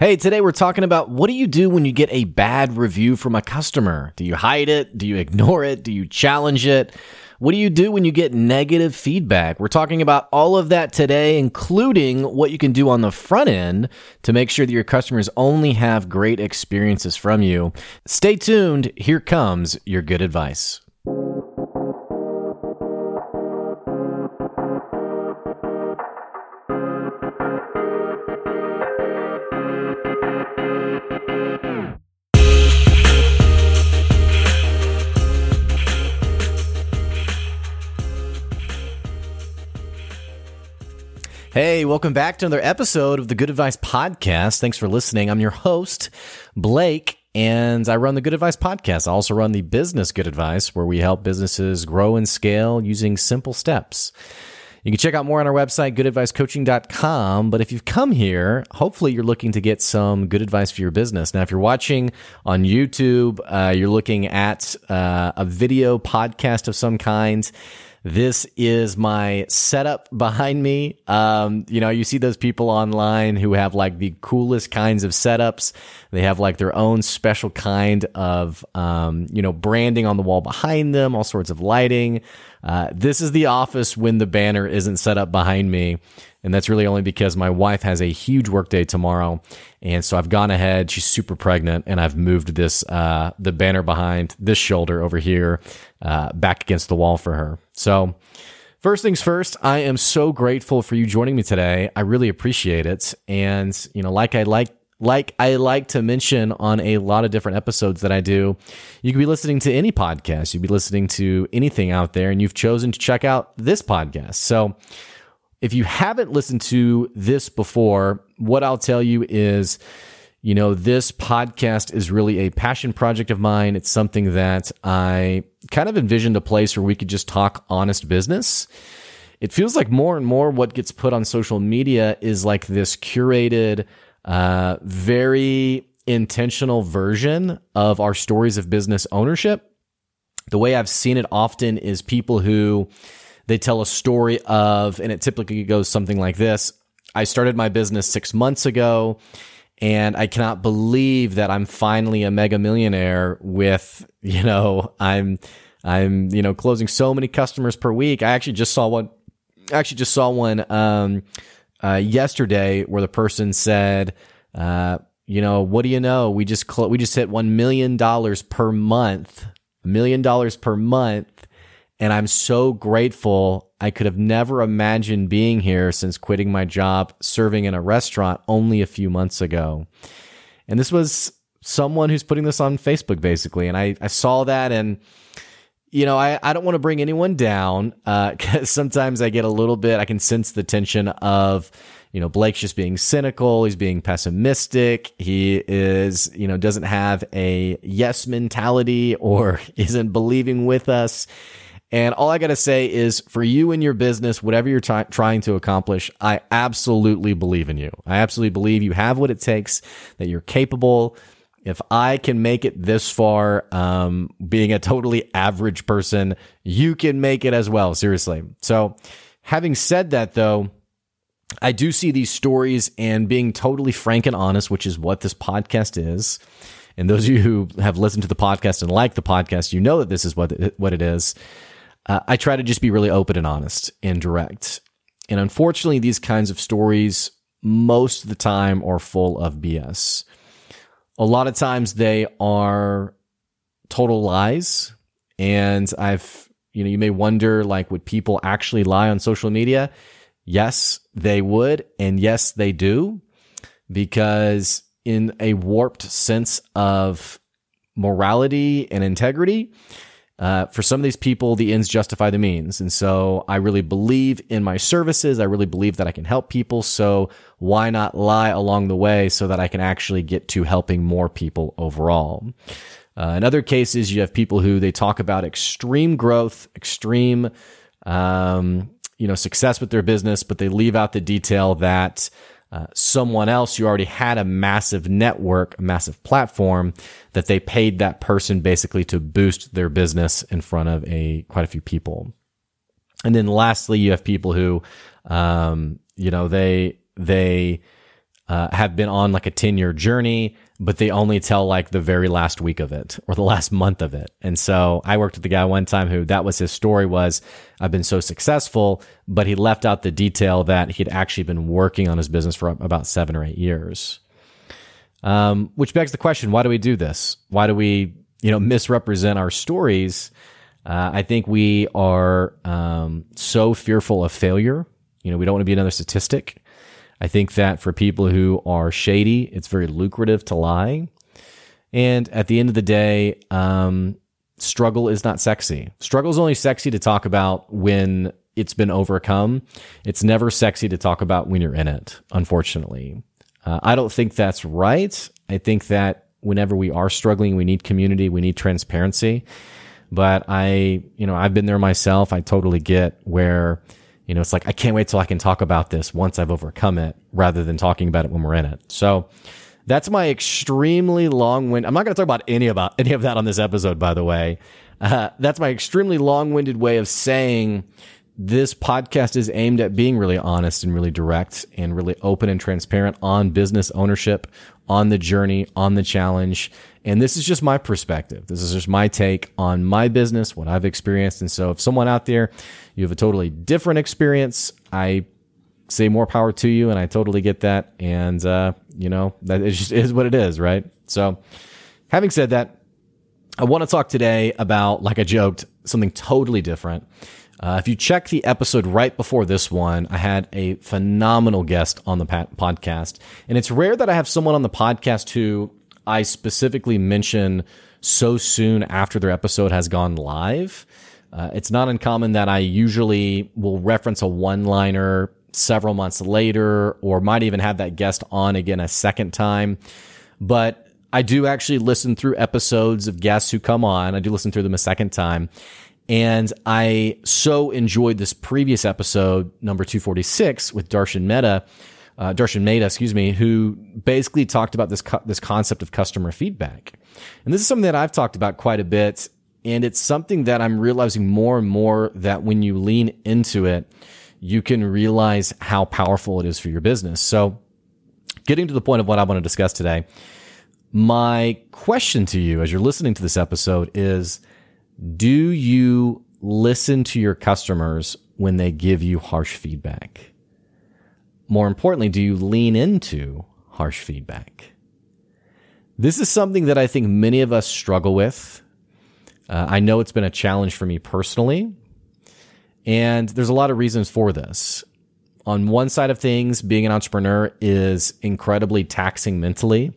Hey, today we're talking about what do you do when you get a bad review from a customer? Do you hide it? Do you ignore it? Do you challenge it? What do you do when you get negative feedback? We're talking about all of that today, including what you can do on the front end to make sure that your customers only have great experiences from you. Stay tuned. Here comes your good advice. Hey, welcome back to another episode of the Good Advice Podcast. Thanks for listening. I'm your host, Blake, and I run the Good Advice Podcast. I also run the Business Good Advice, where we help businesses grow and scale using simple steps. You can check out more on our website, goodadvicecoaching.com. But if you've come here, hopefully you're looking to get some good advice for your business. Now, if you're watching on YouTube, uh, you're looking at uh, a video podcast of some kind. This is my setup behind me. Um, you know, you see those people online who have like the coolest kinds of setups. They have like their own special kind of, um, you know, branding on the wall behind them, all sorts of lighting. Uh, this is the office when the banner isn't set up behind me. And that's really only because my wife has a huge workday tomorrow. And so I've gone ahead. She's super pregnant and I've moved this, uh, the banner behind this shoulder over here, uh, back against the wall for her. So first things first, I am so grateful for you joining me today. I really appreciate it. And, you know, like I like like I like to mention on a lot of different episodes that I do, you could be listening to any podcast, you'd be listening to anything out there, and you've chosen to check out this podcast. So if you haven't listened to this before, what I'll tell you is, you know, this podcast is really a passion project of mine. It's something that I kind of envisioned a place where we could just talk honest business. It feels like more and more what gets put on social media is like this curated, uh, very intentional version of our stories of business ownership. The way I've seen it often is people who they tell a story of, and it typically goes something like this I started my business six months ago, and I cannot believe that I'm finally a mega millionaire with, you know, I'm, I'm, you know, closing so many customers per week. I actually just saw one, actually just saw one, um, uh, yesterday where the person said, uh, you know, what do you know? We just, cl- we just hit $1 million per month, a million dollars per month and I'm so grateful. I could have never imagined being here since quitting my job serving in a restaurant only a few months ago. And this was someone who's putting this on Facebook basically. And I, I saw that and, you know, I, I don't want to bring anyone down, uh, cause sometimes I get a little bit, I can sense the tension of, you know, Blake's just being cynical. He's being pessimistic. He is, you know, doesn't have a yes mentality or isn't believing with us. And all I got to say is for you and your business, whatever you're t- trying to accomplish, I absolutely believe in you. I absolutely believe you have what it takes, that you're capable. If I can make it this far, um, being a totally average person, you can make it as well. Seriously. So having said that though, I do see these stories and being totally frank and honest, which is what this podcast is. And those of you who have listened to the podcast and like the podcast, you know that this is what it, what it is uh, I try to just be really open and honest and direct. And unfortunately, these kinds of stories most of the time are full of BS. A lot of times they are total lies. And I've, you know, you may wonder like, would people actually lie on social media? Yes, they would. And yes, they do. Because in a warped sense of morality and integrity, uh, for some of these people, the ends justify the means. And so I really believe in my services. I really believe that I can help people. So why not lie along the way so that I can actually get to helping more people overall? Uh, in other cases, you have people who they talk about extreme growth, extreme, um, you know, success with their business, but they leave out the detail that uh, someone else who already had a massive network, a massive platform that they paid that person basically to boost their business in front of a quite a few people. And then lastly, you have people who, um, you know, they, they, uh, have been on like a 10 year journey, but they only tell like the very last week of it or the last month of it. And so I worked with the guy one time who that was his story was I've been so successful, but he left out the detail that he'd actually been working on his business for about seven or eight years. Um, which begs the question, why do we do this? Why do we, you know, misrepresent our stories? Uh, I think we are um, so fearful of failure. You know, we don't want to be another statistic. I think that for people who are shady, it's very lucrative to lie. And at the end of the day, um, struggle is not sexy. Struggle is only sexy to talk about when it's been overcome. It's never sexy to talk about when you're in it, unfortunately. Uh, I don't think that's right. I think that whenever we are struggling, we need community, we need transparency. But I, you know, I've been there myself. I totally get where you know, it's like, I can't wait till I can talk about this once I've overcome it rather than talking about it when we're in it. So that's my extremely long wind. I'm not going to talk about any about any of that on this episode, by the way. Uh, that's my extremely long winded way of saying this podcast is aimed at being really honest and really direct and really open and transparent on business ownership, on the journey, on the challenge. And this is just my perspective. This is just my take on my business, what I've experienced. And so if someone out there, you have a totally different experience, I say more power to you. And I totally get that. And, uh, you know, that is just is what it is, right? So having said that, I want to talk today about, like I joked, something totally different. Uh, if you check the episode right before this one, I had a phenomenal guest on the podcast. And it's rare that I have someone on the podcast who I specifically mention so soon after their episode has gone live. Uh, it's not uncommon that I usually will reference a one liner several months later or might even have that guest on again a second time. But I do actually listen through episodes of guests who come on. I do listen through them a second time. And I so enjoyed this previous episode, number 246, with Darshan Mehta uh, Darshan Mehta, excuse me, who basically talked about this co- this concept of customer feedback. And this is something that I've talked about quite a bit, and it's something that I'm realizing more and more that when you lean into it, you can realize how powerful it is for your business. So, getting to the point of what I want to discuss today, my question to you as you're listening to this episode is do you listen to your customers when they give you harsh feedback? More importantly, do you lean into harsh feedback? This is something that I think many of us struggle with. Uh, I know it's been a challenge for me personally, and there's a lot of reasons for this. On one side of things, being an entrepreneur is incredibly taxing mentally.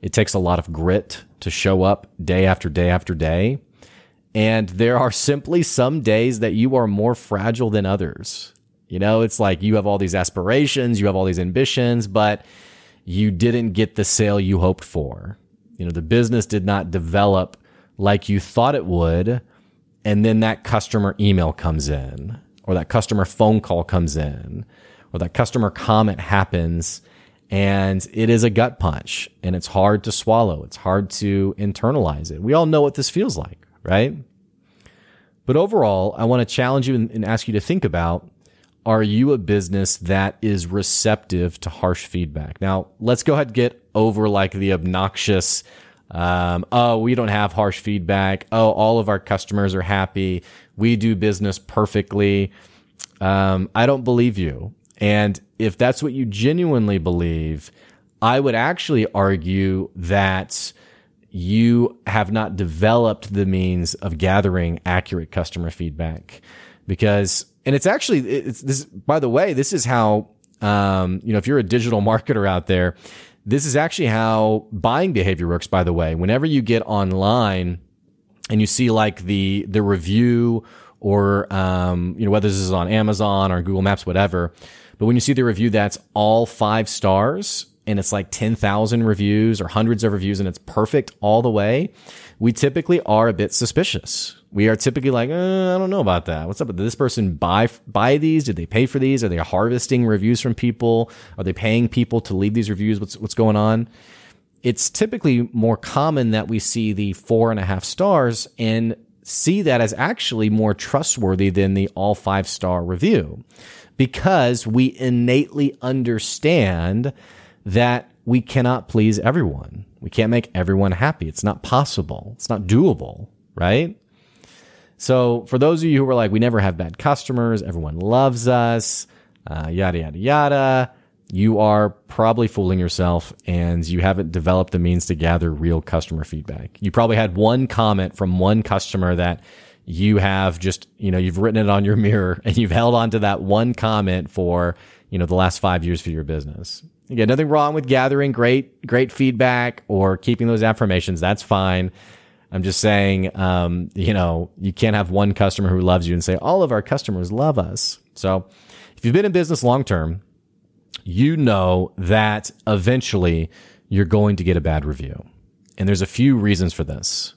It takes a lot of grit to show up day after day after day. And there are simply some days that you are more fragile than others. You know, it's like you have all these aspirations, you have all these ambitions, but you didn't get the sale you hoped for. You know, the business did not develop like you thought it would. And then that customer email comes in, or that customer phone call comes in, or that customer comment happens. And it is a gut punch and it's hard to swallow. It's hard to internalize it. We all know what this feels like, right? But overall, I want to challenge you and, ask you to think about are you a business that is receptive to harsh feedback? Now, let's go ahead and get over like the obnoxious, um, oh, we don't have harsh feedback. Oh, all of our customers are happy. We do business perfectly. Um, I don't believe you. And if that's what you genuinely believe, I would actually argue that you have not developed the means of gathering accurate customer feedback because and it's actually it's this by the way this is how um, you know if you're a digital marketer out there this is actually how buying behavior works by the way. Whenever you get online and you see like the the review or um, you know whether this is on amazon or google maps whatever but when you see the review that's all five stars and it's like 10,000 reviews or hundreds of reviews and it's perfect all the way we typically are a bit suspicious. We are typically like, uh, I don't know about that. What's up? Did this person buy buy these? Did they pay for these? Are they harvesting reviews from people? Are they paying people to leave these reviews? What's what's going on? It's typically more common that we see the four and a half stars and see that as actually more trustworthy than the all five star review because we innately understand that we cannot please everyone. We can't make everyone happy. It's not possible. It's not doable, right? So for those of you who are like, we never have bad customers, everyone loves us, uh, yada, yada, yada, you are probably fooling yourself and you haven't developed the means to gather real customer feedback. You probably had one comment from one customer that you have just, you know, you've written it on your mirror and you've held on to that one comment for, you know, the last five years for your business. Again, nothing wrong with gathering great, great feedback or keeping those affirmations. That's fine. I'm just saying, um, you know, you can't have one customer who loves you and say, all of our customers love us. So if you've been in business long term, you know that eventually you're going to get a bad review. And there's a few reasons for this.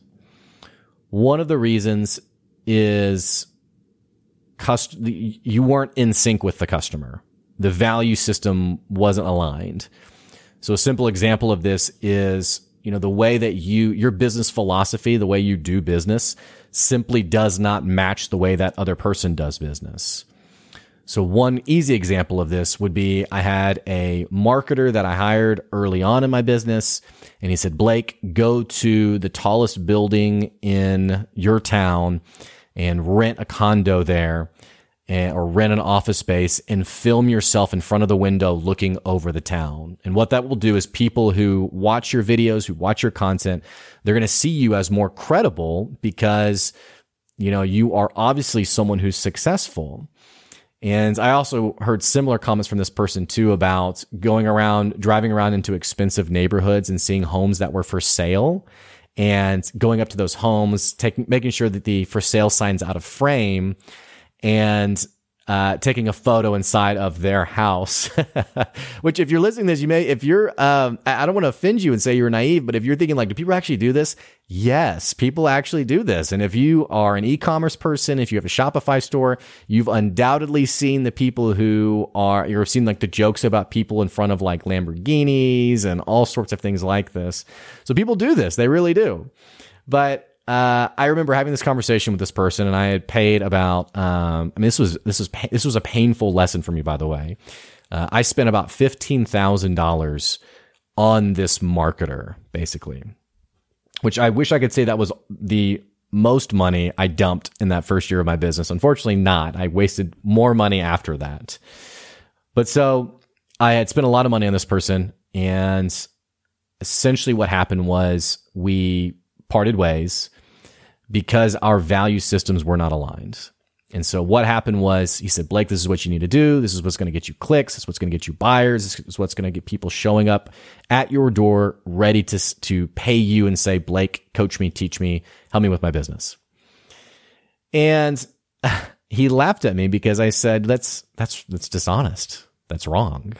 One of the reasons is cust- you weren't in sync with the customer. The value system wasn't aligned. So a simple example of this is, you know, the way that you, your business philosophy, the way you do business simply does not match the way that other person does business. So one easy example of this would be I had a marketer that I hired early on in my business and he said, Blake, go to the tallest building in your town and rent a condo there Eh, or rent an office space and film yourself in front of the window looking over the town. And what that will do is people who watch your videos, who watch your content, they're going to see you as more credible because, you know, you are obviously someone who's successful. And I also heard similar comments from this person too about going around, driving around into expensive neighborhoods and seeing homes that were for sale and going up to those homes, taking, making sure that the for sale signs out of frame and uh, taking a photo inside of their house. Which, if you're listening to this, you may, if you're, um, I don't want to offend you and say you're naive, but if you're thinking like, do people actually do this? Yes, people actually do this. And if you are an e-commerce person, if you have a Shopify store, you've undoubtedly seen the people who are, you've seen like the jokes about people in front of like Lamborghinis and all sorts of things like this. So people do this. They really do. But uh, I remember having this conversation with this person, and I had paid about. Um, I mean, this was this was this was a painful lesson for me, by the way. Uh, I spent about fifteen thousand dollars on this marketer, basically, which I wish I could say that was the most money I dumped in that first year of my business. Unfortunately, not. I wasted more money after that. But so I had spent a lot of money on this person, and essentially what happened was we parted ways because our value systems were not aligned. And so what happened was he said, Blake, this is what you need to do. This is what's going to get you clicks. This is what's going to get you buyers. This is what's going to get people showing up at your door, ready to, to pay you and say, Blake, coach me, teach me, help me with my business. And he laughed at me because I said, that's, that's, that's dishonest. That's wrong.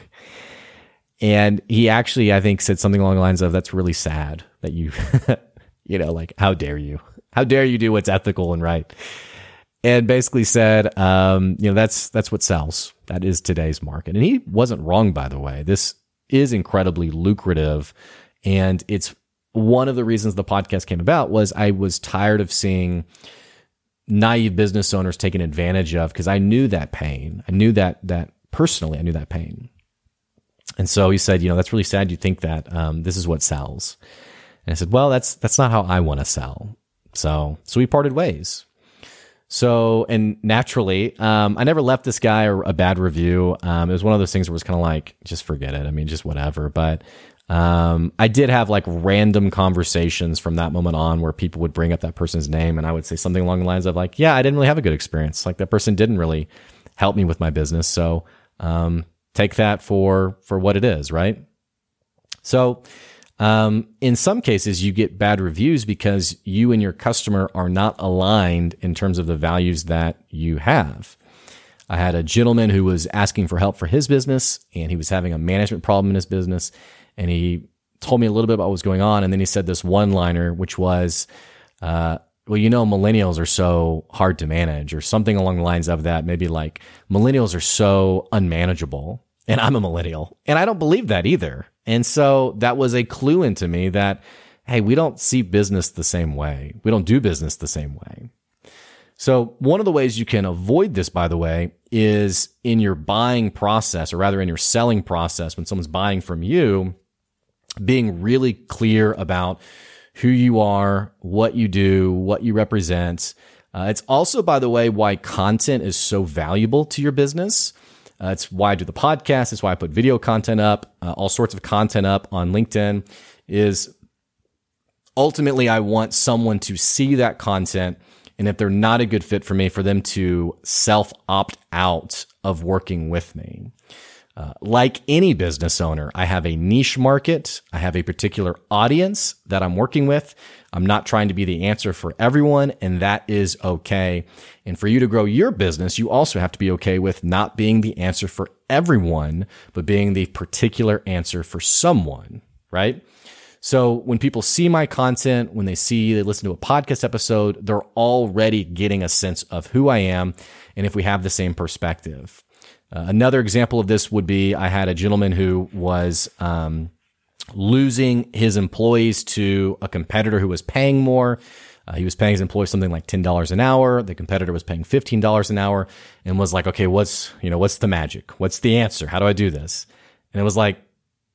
And he actually, I think, said something along the lines of, that's really sad that you, you know, like, how dare you? How dare you do what's ethical and right? And basically said, um, you know, that's that's what sells. That is today's market. And he wasn't wrong, by the way. This is incredibly lucrative, and it's one of the reasons the podcast came about was I was tired of seeing naive business owners taken advantage of because I knew that pain. I knew that that personally. I knew that pain. And so he said, you know, that's really sad. You think that um, this is what sells. And I said, well, that's that's not how I want to sell. So, so we parted ways. So, and naturally, um, I never left this guy a, a bad review. Um, it was one of those things where it was kind of like, just forget it. I mean, just whatever. But, um, I did have like random conversations from that moment on where people would bring up that person's name and I would say something along the lines of like, yeah, I didn't really have a good experience. Like that person didn't really help me with my business. So, um, take that for, for what it is. Right. So, um, in some cases, you get bad reviews because you and your customer are not aligned in terms of the values that you have. I had a gentleman who was asking for help for his business and he was having a management problem in his business. And he told me a little bit about what was going on. And then he said this one liner, which was, uh, well, you know, millennials are so hard to manage, or something along the lines of that. Maybe like millennials are so unmanageable. And I'm a millennial, and I don't believe that either. And so that was a clue into me that, hey, we don't see business the same way. We don't do business the same way. So one of the ways you can avoid this, by the way, is in your buying process, or rather in your selling process, when someone's buying from you, being really clear about who you are, what you do, what you represent. Uh, it's also, by the way, why content is so valuable to your business. Uh, it's why I do the podcast. It's why I put video content up, uh, all sorts of content up on LinkedIn. Is ultimately I want someone to see that content and if they're not a good fit for me, for them to self opt out of working with me. Uh, like any business owner, I have a niche market. I have a particular audience that I'm working with. I'm not trying to be the answer for everyone, and that is okay. And for you to grow your business, you also have to be okay with not being the answer for everyone, but being the particular answer for someone, right? So when people see my content, when they see, they listen to a podcast episode, they're already getting a sense of who I am and if we have the same perspective. Uh, another example of this would be I had a gentleman who was um, losing his employees to a competitor who was paying more. Uh, he was paying his employees something like ten dollars an hour. The competitor was paying fifteen dollars an hour, and was like, "Okay, what's you know what's the magic? What's the answer? How do I do this?" And it was like,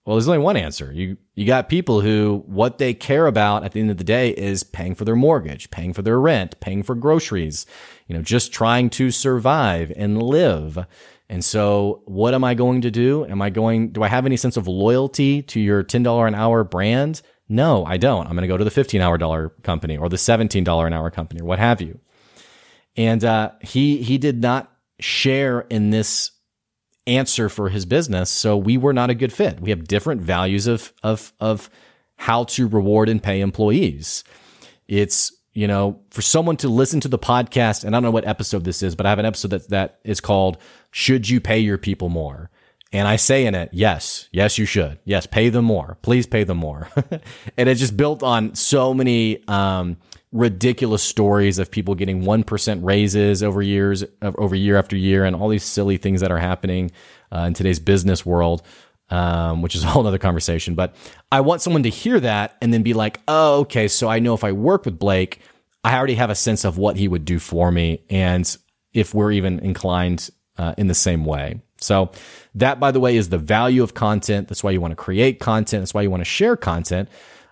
well, there's only one answer. You you got people who what they care about at the end of the day is paying for their mortgage, paying for their rent, paying for groceries, you know, just trying to survive and live. And so what am I going to do? Am I going do I have any sense of loyalty to your $10 an hour brand? No, I don't. I'm going to go to the 15 hour dollar company or the $17 an hour company or what have you. And uh, he he did not share in this answer for his business. So we were not a good fit. We have different values of of of how to reward and pay employees. It's you know for someone to listen to the podcast, and I don't know what episode this is, but I have an episode that that is called "Should You Pay Your People More." And I say in it, yes, yes, you should. Yes, pay them more. Please pay them more. and it's just built on so many um, ridiculous stories of people getting 1% raises over years, over year after year, and all these silly things that are happening uh, in today's business world, um, which is a whole other conversation. But I want someone to hear that and then be like, oh, okay, so I know if I work with Blake, I already have a sense of what he would do for me and if we're even inclined uh, in the same way. So that, by the way, is the value of content. That's why you want to create content. That's why you want to share content.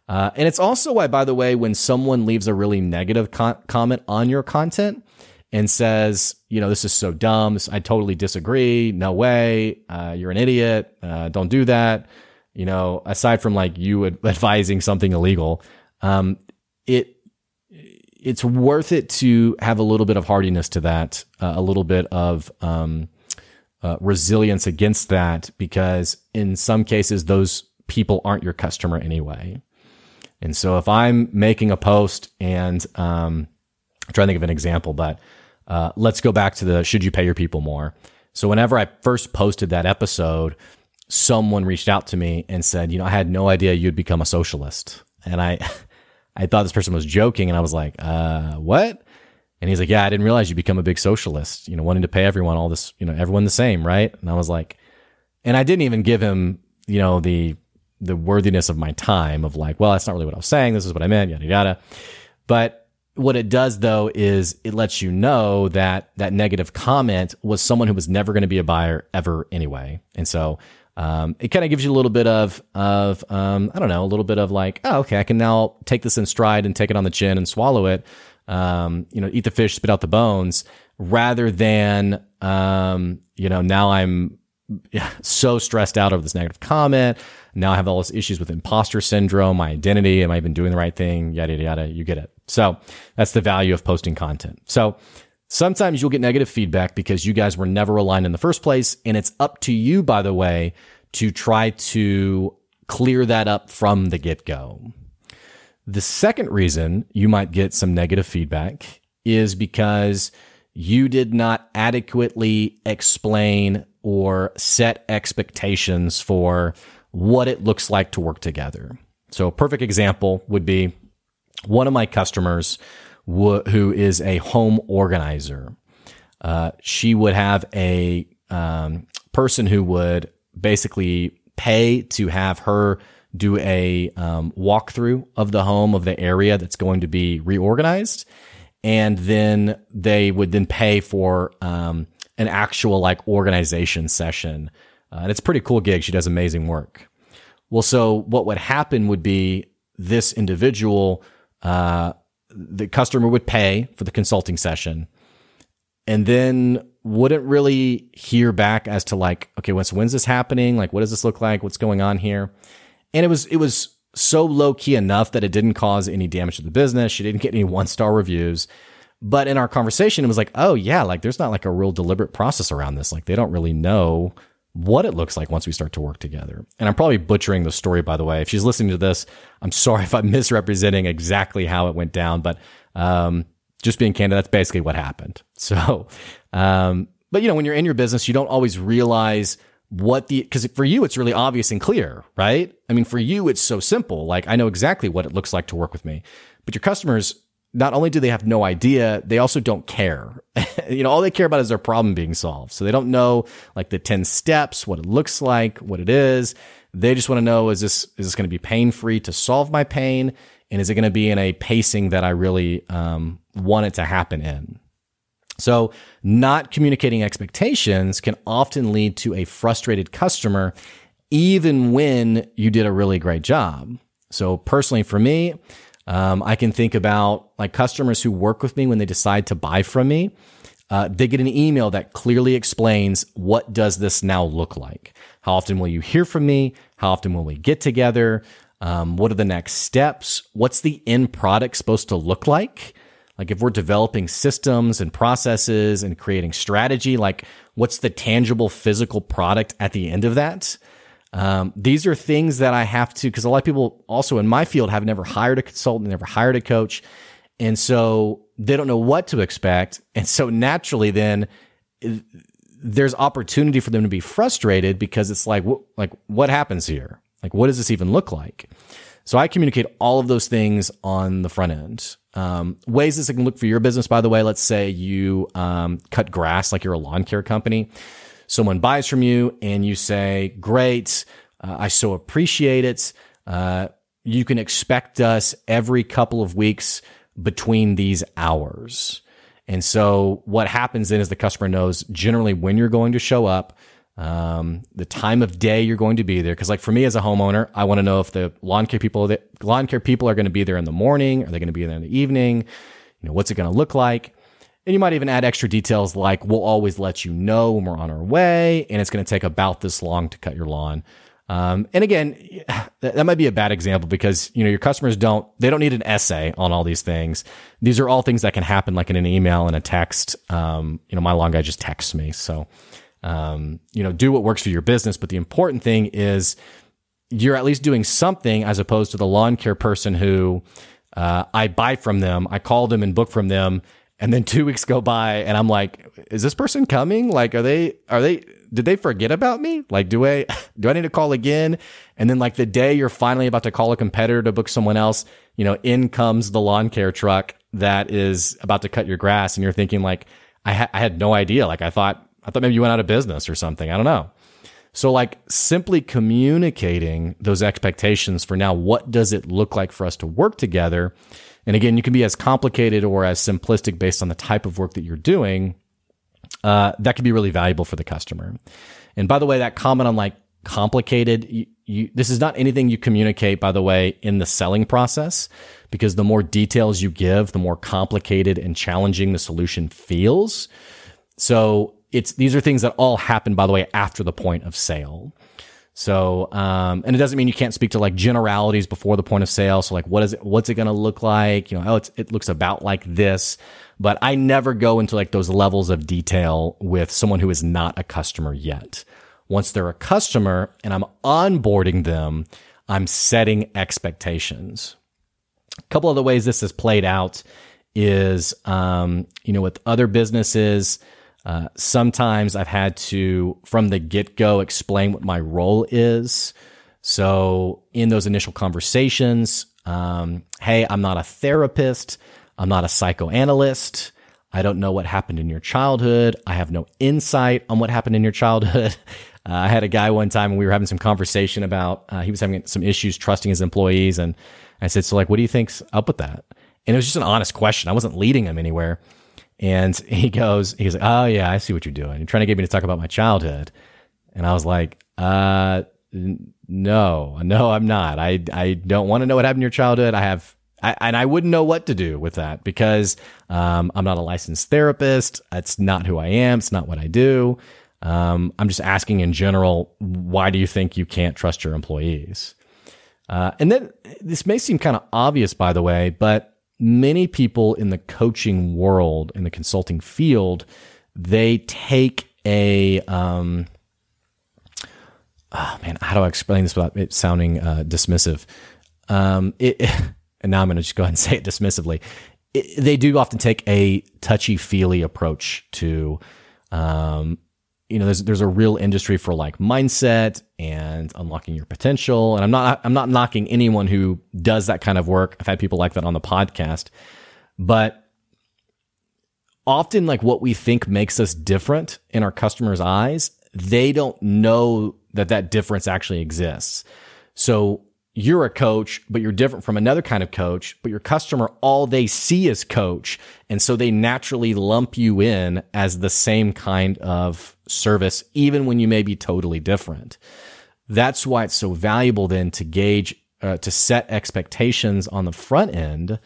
Uh, and it's also why, by the way, when someone leaves a really negative comment on your content and says, you know, this is so dumb, I totally disagree, no way, uh, you're an idiot, uh, don't do that. You know, aside from like you advising something illegal, um, it it's worth it to have a little bit of hardiness to that, uh, a little bit of um, uh, resilience against that, because in some cases those people aren't your customer anyway. And so if I'm making a post and um, I'm trying to think of an example, but uh, let's go back to the should you pay your people more? So whenever I first posted that episode, someone reached out to me and said, you know, I had no idea you'd become a socialist. And I, I thought this person was joking and I was like, uh, what? And he's like, yeah, I didn't realize you'd become a big socialist, you know, wanting to pay everyone all this, you know, everyone the same, right? And I was like, and I didn't even give him, you know, the the worthiness of my time of like, well, that's not really what I was saying. This is what I meant, yada, yada. But what it does though is it lets you know that that negative comment was someone who was never going to be a buyer ever anyway. And so, um, it kind of gives you a little bit of, of, um, I don't know, a little bit of like, oh, okay, I can now take this in stride and take it on the chin and swallow it. Um, you know, eat the fish, spit out the bones rather than, um, you know, now I'm so stressed out over this negative comment. Now I have all these issues with imposter syndrome, my identity. Am I even doing the right thing? Yada, yada, yada. You get it. So that's the value of posting content. So sometimes you'll get negative feedback because you guys were never aligned in the first place. And it's up to you, by the way, to try to clear that up from the get go. The second reason you might get some negative feedback is because you did not adequately explain or set expectations for what it looks like to work together. So a perfect example would be one of my customers wh- who is a home organizer. Uh, she would have a um, person who would basically pay to have her do a um, walkthrough of the home of the area that's going to be reorganized, and then they would then pay for um, an actual like organization session. Uh, and it's a pretty cool gig. She does amazing work. Well, so what would happen would be this individual, uh, the customer would pay for the consulting session and then wouldn't really hear back as to like, okay, when's, when's this happening? Like, what does this look like? What's going on here? And it was, it was so low key enough that it didn't cause any damage to the business. She didn't get any one star reviews. But in our conversation, it was like, oh yeah, like there's not like a real deliberate process around this. Like they don't really know what it looks like once we start to work together. And I'm probably butchering the story, by the way. If she's listening to this, I'm sorry if I'm misrepresenting exactly how it went down, but, um, just being candid, that's basically what happened. So, um, but you know, when you're in your business, you don't always realize what the, cause for you, it's really obvious and clear, right? I mean, for you, it's so simple. Like I know exactly what it looks like to work with me, but your customers, not only do they have no idea, they also don't care. you know, all they care about is their problem being solved. So they don't know like the 10 steps, what it looks like, what it is. They just want to know, is this, is this going to be pain free to solve my pain? And is it going to be in a pacing that I really, um, want it to happen in? So not communicating expectations can often lead to a frustrated customer, even when you did a really great job. So personally for me, um, I can think about like customers who work with me when they decide to buy from me. Uh, they get an email that clearly explains what does this now look like. How often will you hear from me? How often will we get together? Um, what are the next steps? What's the end product supposed to look like? Like if we're developing systems and processes and creating strategy, like what's the tangible physical product at the end of that? Um, these are things that I have to, because a lot of people also in my field have never hired a consultant, never hired a coach. And so they don't know what to expect. And so naturally, then there's opportunity for them to be frustrated because it's like, wh- like, what happens here? Like, what does this even look like? So I communicate all of those things on the front end. Um, ways this can look for your business, by the way, let's say you um, cut grass, like you're a lawn care company someone buys from you and you say, great, uh, I so appreciate it. Uh, you can expect us every couple of weeks between these hours. And so what happens then is the customer knows generally when you're going to show up, um, the time of day you're going to be there. Cause like for me as a homeowner, I want to know if the lawn care people, lawn care people are going to be there in the morning. Are they going to be there in the evening? You know, what's it going to look like? And you might even add extra details like we'll always let you know when we're on our way, and it's going to take about this long to cut your lawn. Um, and again, that might be a bad example because you know your customers don't they don't need an essay on all these things. These are all things that can happen like in an email and a text. Um, you know, my lawn guy just texts me, so um, you know, do what works for your business. But the important thing is you're at least doing something as opposed to the lawn care person who uh, I buy from them, I call them and book from them, and then two weeks go by and I'm like, is this person coming? Like, are they, are they, did they forget about me? Like, do I, do I need to call again? And then like the day you're finally about to call a competitor to book someone else, you know, in comes the lawn care truck that is about to cut your grass. And you're thinking like, I, ha- I had no idea. Like I thought, I thought maybe you went out of business or something. I don't know. So like simply communicating those expectations for now, what does it look like for us to work together? And again, you can be as complicated or as simplistic based on the type of work that you're doing. Uh, that can be really valuable for the customer. And by the way, that comment on like complicated, you, you, this is not anything you communicate, by the way, in the selling process, because the more details you give, the more complicated and challenging the solution feels. So it's, these are things that all happen, by the way, after the point of sale. So, um, and it doesn't mean you can't speak to like generalities before the point of sale. So like, what is it, what's it going to look like? You know, oh, it looks about like this, but I never go into like those levels of detail with someone who is not a customer yet. Once they're a customer and I'm onboarding them, I'm setting expectations. A couple of the ways this has played out is, um, you know, with other businesses, uh, sometimes I've had to, from the get go, explain what my role is. So in those initial conversations, um, hey, I'm not a therapist. I'm not a psychoanalyst. I don't know what happened in your childhood. I have no insight on what happened in your childhood. Uh, I had a guy one time and we were having some conversation about, uh, he was having some issues trusting his employees. And I said, so like, what do you think's up with that? And it was just an honest question. I wasn't leading him anywhere. And he goes, he's like, oh yeah, I see what you're doing. You're trying to get me to talk about my childhood. And I was like, uh, no, no, I'm not. I, I don't want to know what happened in your childhood. I have, I, and I wouldn't know what to do with that because, um, I'm not a licensed therapist. That's not who I am. It's not what I do. Um, I'm just asking in general, why do you think you can't trust your employees? Uh, and then this may seem kind of obvious, by the way, but many people in the coaching world, in the consulting field, they take a, um, oh man, how do I explain this without it sounding uh, dismissive? Um, it, and now I'm going to just go ahead and say it dismissively. It, they do often take a touchy feely approach to, um, you know, there's there's a real industry for like mindset and unlocking your potential. And I'm not I'm not knocking anyone who does that kind of work. I've had people like that on the podcast, but often like what we think makes us different in our customers' eyes, they don't know that that difference actually exists. So you're a coach, but you're different from another kind of coach, but your customer, all they see is coach. And so they naturally lump you in as the same kind of service, even when you may be totally different. That's why it's so valuable then to gauge, uh, to set expectations on the front end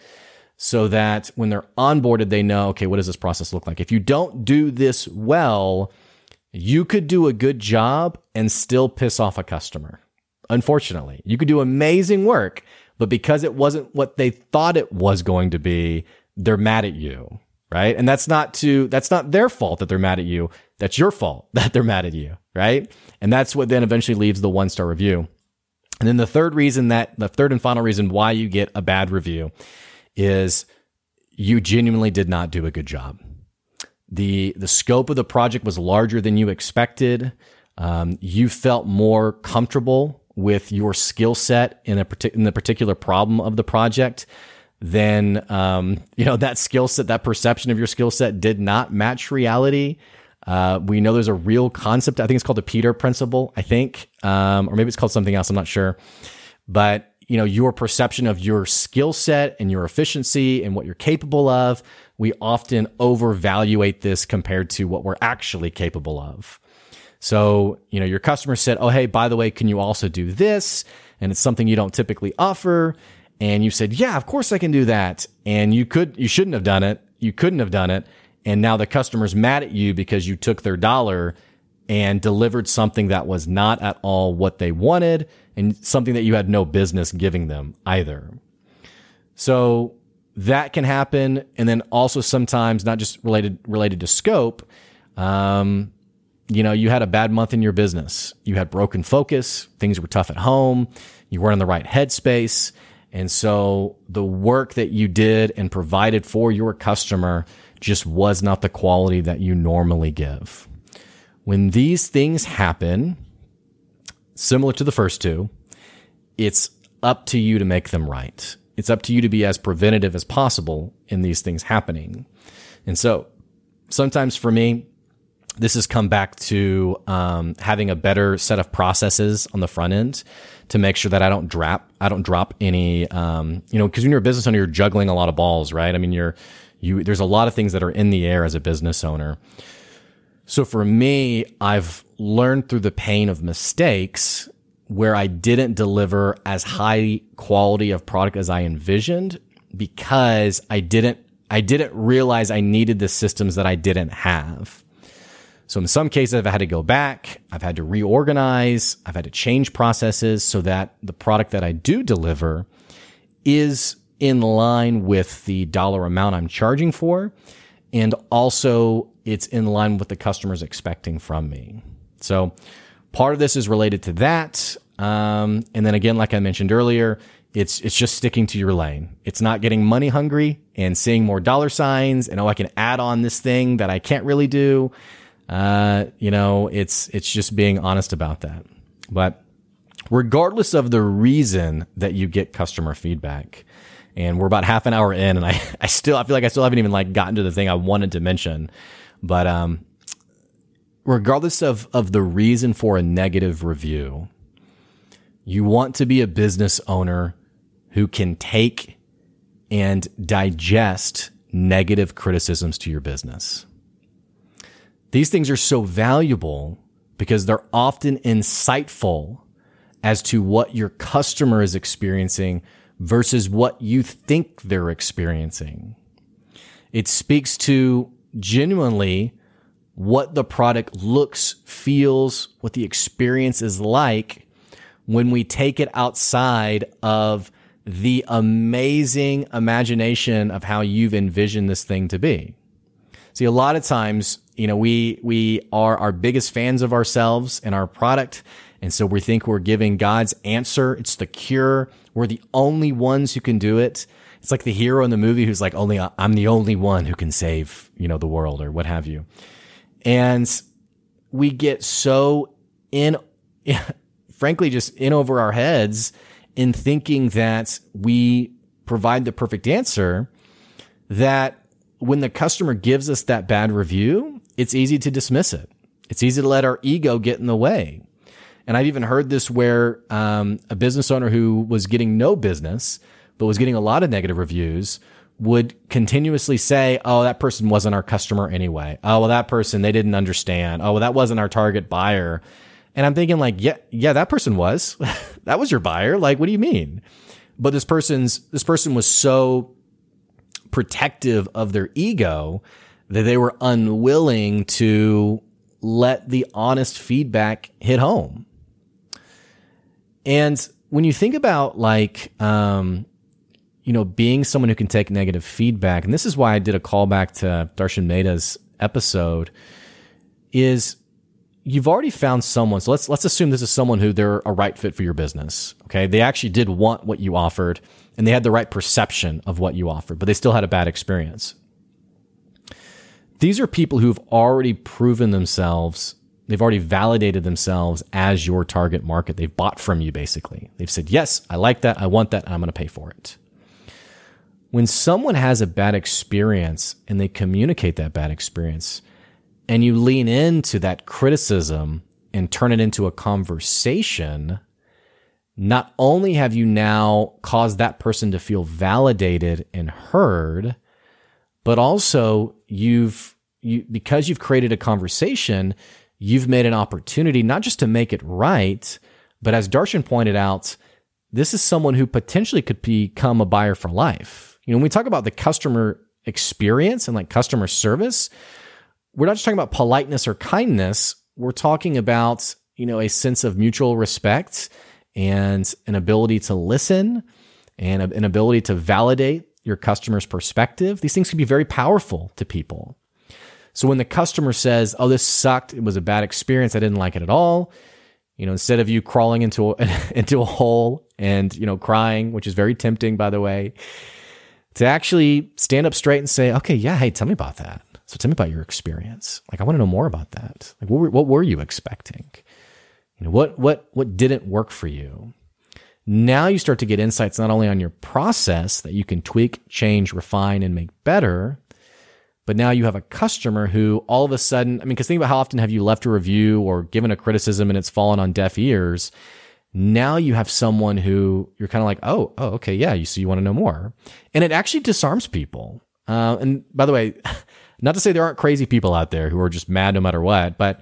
so that when they're onboarded, they know, okay, what does this process look like? If you don't do this well, you could do a good job and still piss off a customer Unfortunately, you could do amazing work, but because it wasn't what they thought it was going to be, they're mad at you, right? And that's not to, that's not their fault that they're mad at you. That's your fault that they're mad at you, right? And that's what then eventually leaves the one star review. And then the third reason that, the third and final reason why you get a bad review is you genuinely did not do a good job. The, the scope of the project was larger than you expected. Um, you felt more comfortable with your skill set in a in the particular problem of the project, then um, you know that skill set, that perception of your skill set did not match reality. Uh, we know there's a real concept. I think it's called the Peter principle. I think, um, or maybe it's called something else. I'm not sure, but you know your perception of your skill set and your efficiency and what you're capable of. We often overvaluate this compared to what we're actually capable of. So, you know, your customer said, Oh, hey, by the way, can you also do this? And it's something you don't typically offer. And you said, Yeah, of course I can do that. And you could, you shouldn't have done it. You couldn't have done it. And now the customer's mad at you because you took their dollar and delivered something that was not at all what they wanted and something that you had no business giving them either. So that can happen. And then also sometimes not just related, related to scope. Um, you know, you had a bad month in your business. You had broken focus. Things were tough at home. You weren't in the right headspace. And so the work that you did and provided for your customer just was not the quality that you normally give. When these things happen, similar to the first two, it's up to you to make them right. It's up to you to be as preventative as possible in these things happening. And so sometimes for me, this has come back to um, having a better set of processes on the front end to make sure that I don't drop I don't drop any um, you know because when you're a business owner you're juggling a lot of balls right? I mean you're you there's a lot of things that are in the air as a business owner. So for me I've learned through the pain of mistakes where I didn't deliver as high quality of product as I envisioned because I didn't I didn't realize I needed the systems that I didn't have so in some cases, I've had to go back. I've had to reorganize. I've had to change processes so that the product that I do deliver is in line with the dollar amount I'm charging for. And also it's in line with the customer's expecting from me. So part of this is related to that. Um, and then again, like I mentioned earlier, it's, it's just sticking to your lane. It's not getting money hungry and seeing more dollar signs and, oh, I can add on this thing that I can't really do uh, you know, it's it's just being honest about that. But regardless of the reason that you get customer feedback. And we're about half an hour in and I, I still, I feel like I still haven't even like gotten to the thing I wanted to mention. But, um, regardless of, of the reason for a negative review, you want to be a business owner who can take and digest negative criticisms to your business. These things are so valuable because they're often insightful as to what your customer is experiencing versus what you think they're experiencing. It speaks to genuinely what the product looks, feels, what the experience is like when we take it outside of the amazing imagination of how you've envisioned this thing to be. See, a lot of times, you know, we, we are our biggest fans of ourselves and our product and so we think we're giving God's answer. It's the cure. We're the only ones who can do it. It's like the hero in the movie who's like, only I'm the only one who can save, you know, the world or what have you. And we get so in, frankly, just in over our heads in thinking that we provide the perfect answer that when the customer gives us that bad review, it's easy to dismiss it. It's easy to let our ego get in the way. And I've even heard this where um, a business owner who was getting no business, but was getting a lot of negative reviews, would continuously say, Oh, that person wasn't our customer anyway. Oh, well, that person, they didn't understand. Oh, well, that wasn't our target buyer. And I'm thinking like, yeah, yeah, that person was, that was your buyer. Like, what do you mean? But this person's, this person was so protective of their ego that they were unwilling to let the honest feedback hit home. And when you think about like, um, you know, being someone who can take negative feedback, and this is why I did a callback to Darshan Mehta's episode, is you've already found someone. So let's let's assume this is someone who they're a right fit for your business. Okay, they actually did want what you offered, and they had the right perception of what you offered, but they still had a bad experience. These are people who've already proven themselves They've already validated themselves as your target market. They've bought from you basically. They've said, yes, I like that. I want that. I'm going to pay for it. When someone has a bad experience and they communicate that bad experience and you lean into that criticism and turn it into a conversation, not only have you now caused that person to feel validated and heard, but also you've, you, because you've created a conversation, you've made an opportunity not just to make it right, but as Darshan pointed out, this is someone who potentially could become a buyer for life. You know, when we talk about the customer experience and like customer service, we're not just talking about politeness or kindness. We're talking about, you know, a sense of mutual respect and an ability to listen and an ability to validate your customer's perspective. These things can be very powerful to people. So when the customer says, "Oh, this sucked. It was a bad experience. I didn't like it at all." You know, instead of you crawling into a, into a hole and, you know, crying, which is very tempting by the way, to actually stand up straight and say, "Okay, yeah, hey, tell me about that." So tell me about your experience. Like I want to know more about that. Like what were, what were you expecting? You know, what what what didn't work for you? Now you start to get insights not only on your process that you can tweak, change, refine and make better, but now you have a customer who all of a sudden, I mean, because think about how often have you left a review or given a criticism and it's fallen on deaf ears. Now you have someone who you're kind of like, oh, oh, okay, yeah, you so you want to know more, and it actually disarms people. Uh, and by the way, not to say there aren't crazy people out there who are just mad no matter what, but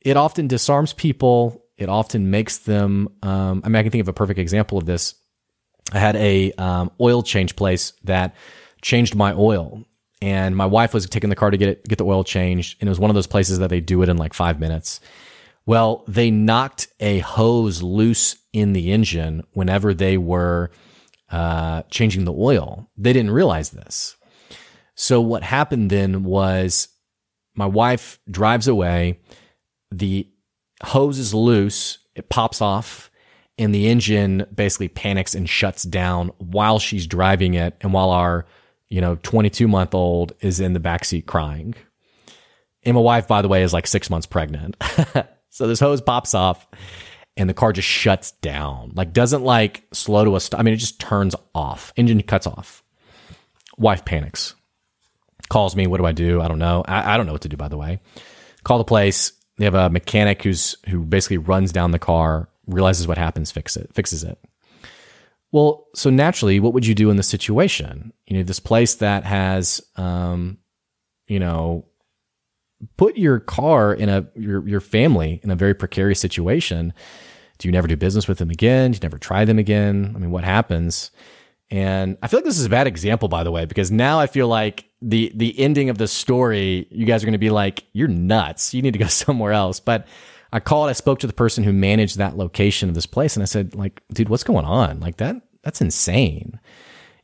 it often disarms people. It often makes them. Um, I mean, I can think of a perfect example of this. I had a um, oil change place that changed my oil and my wife was taking the car to get it, get the oil changed. And it was one of those places that they do it in like five minutes. Well, they knocked a hose loose in the engine whenever they were uh, changing the oil. They didn't realize this. So what happened then was my wife drives away. The hose is loose. It pops off and the engine basically panics and shuts down while she's driving it and while our you know, 22 month old is in the backseat crying. And my wife, by the way, is like six months pregnant. so this hose pops off and the car just shuts down. Like doesn't like slow to a stop. I mean, it just turns off. Engine cuts off. Wife panics. Calls me. What do I do? I don't know. I, I don't know what to do. By the way, call the place. They have a mechanic who's who basically runs down the car, realizes what happens, fix it, fixes it. Well, so naturally, what would you do in this situation? You know, this place that has, um, you know, put your car in a your your family in a very precarious situation do you never do business with them again? Do you never try them again? I mean, what happens? And I feel like this is a bad example, by the way, because now I feel like the the ending of the story, you guys are going to be like, "You're nuts. You need to go somewhere else." But I called. I spoke to the person who managed that location of this place, and I said, "Like, dude, what's going on? Like that? That's insane."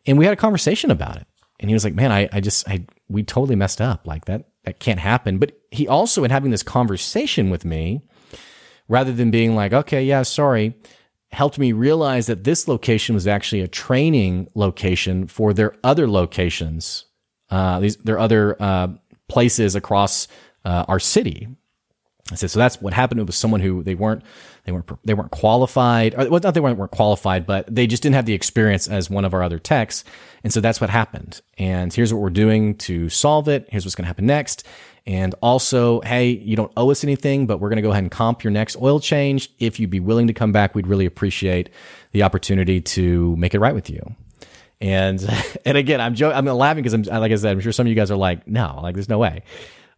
And we had a conversation about it. And he was like, "Man, I, I just, I, we totally messed up. Like that, that can't happen." But he also, in having this conversation with me, rather than being like, okay, yeah, sorry, helped me realize that this location was actually a training location for their other locations, uh, these their other uh, places across uh, our city. I said, so that's what happened. It was someone who they weren't, they weren't, they weren't qualified. Or, well, not they weren't, weren't qualified, but they just didn't have the experience as one of our other techs. And so that's what happened. And here's what we're doing to solve it. Here's what's going to happen next. And also, hey, you don't owe us anything, but we're going to go ahead and comp your next oil change. If you'd be willing to come back, we'd really appreciate the opportunity to make it right with you. And and again, I'm. I'm laughing because I'm like I said, I'm sure some of you guys are like, no, like there's no way.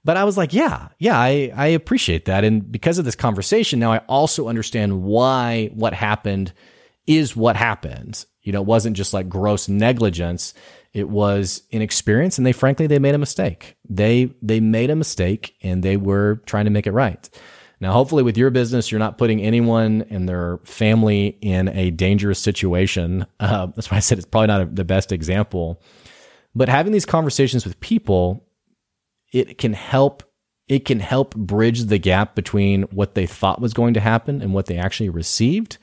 But I was like, yeah, yeah, I, I appreciate that. And because of this conversation, now I also understand why what happened is what happened. You know, it wasn't just like gross negligence. It was inexperience and they frankly they made a mistake. They they made a mistake and they were trying to make it right. Now, hopefully with your business, you're not putting anyone and their family in a dangerous situation. Uh, that's why I said it's probably not a, the best example. But having these conversations with people, it can help it can help bridge the gap between what they thought was going to happen and what they actually received.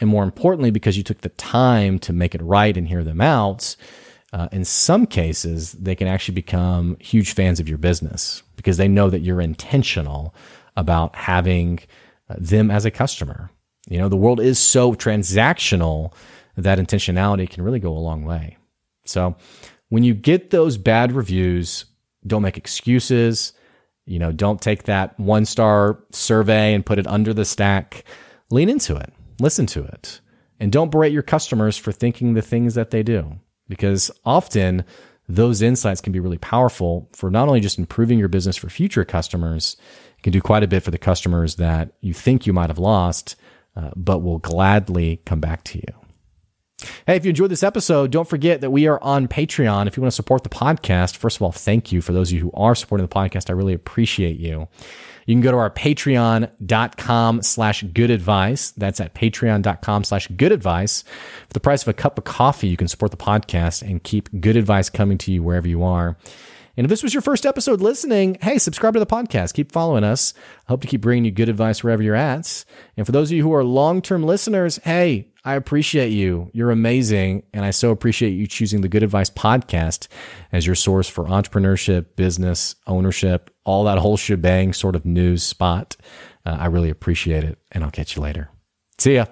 And more importantly, because you took the time to make it right and hear them out, uh, in some cases, they can actually become huge fans of your business because they know that you're intentional about having uh, them as a customer. You know, the world is so transactional that intentionality can really go a long way. So when you get those bad reviews, don't make excuses. You know, don't take that one star survey and put it under the stack. Lean into it, listen to it, and don't berate your customers for thinking the things that they do because often those insights can be really powerful for not only just improving your business for future customers, it can do quite a bit for the customers that you think you might have lost, uh, but will gladly come back to you. Hey, if you enjoyed this episode, don't forget that we are on Patreon. If you want to support the podcast, first of all, thank you for those of you who are supporting the podcast. I really appreciate you. You can go to our patreon.com slash good advice. That's at patreon.com slash good advice. For the price of a cup of coffee, you can support the podcast and keep good advice coming to you wherever you are. And if this was your first episode listening, hey, subscribe to the podcast. Keep following us. I hope to keep bringing you good advice wherever you're at. And for those of you who are long term listeners, hey, I appreciate you. You're amazing. And I so appreciate you choosing the Good Advice podcast as your source for entrepreneurship, business, ownership, all that whole shebang sort of news spot. Uh, I really appreciate it. And I'll catch you later. See ya.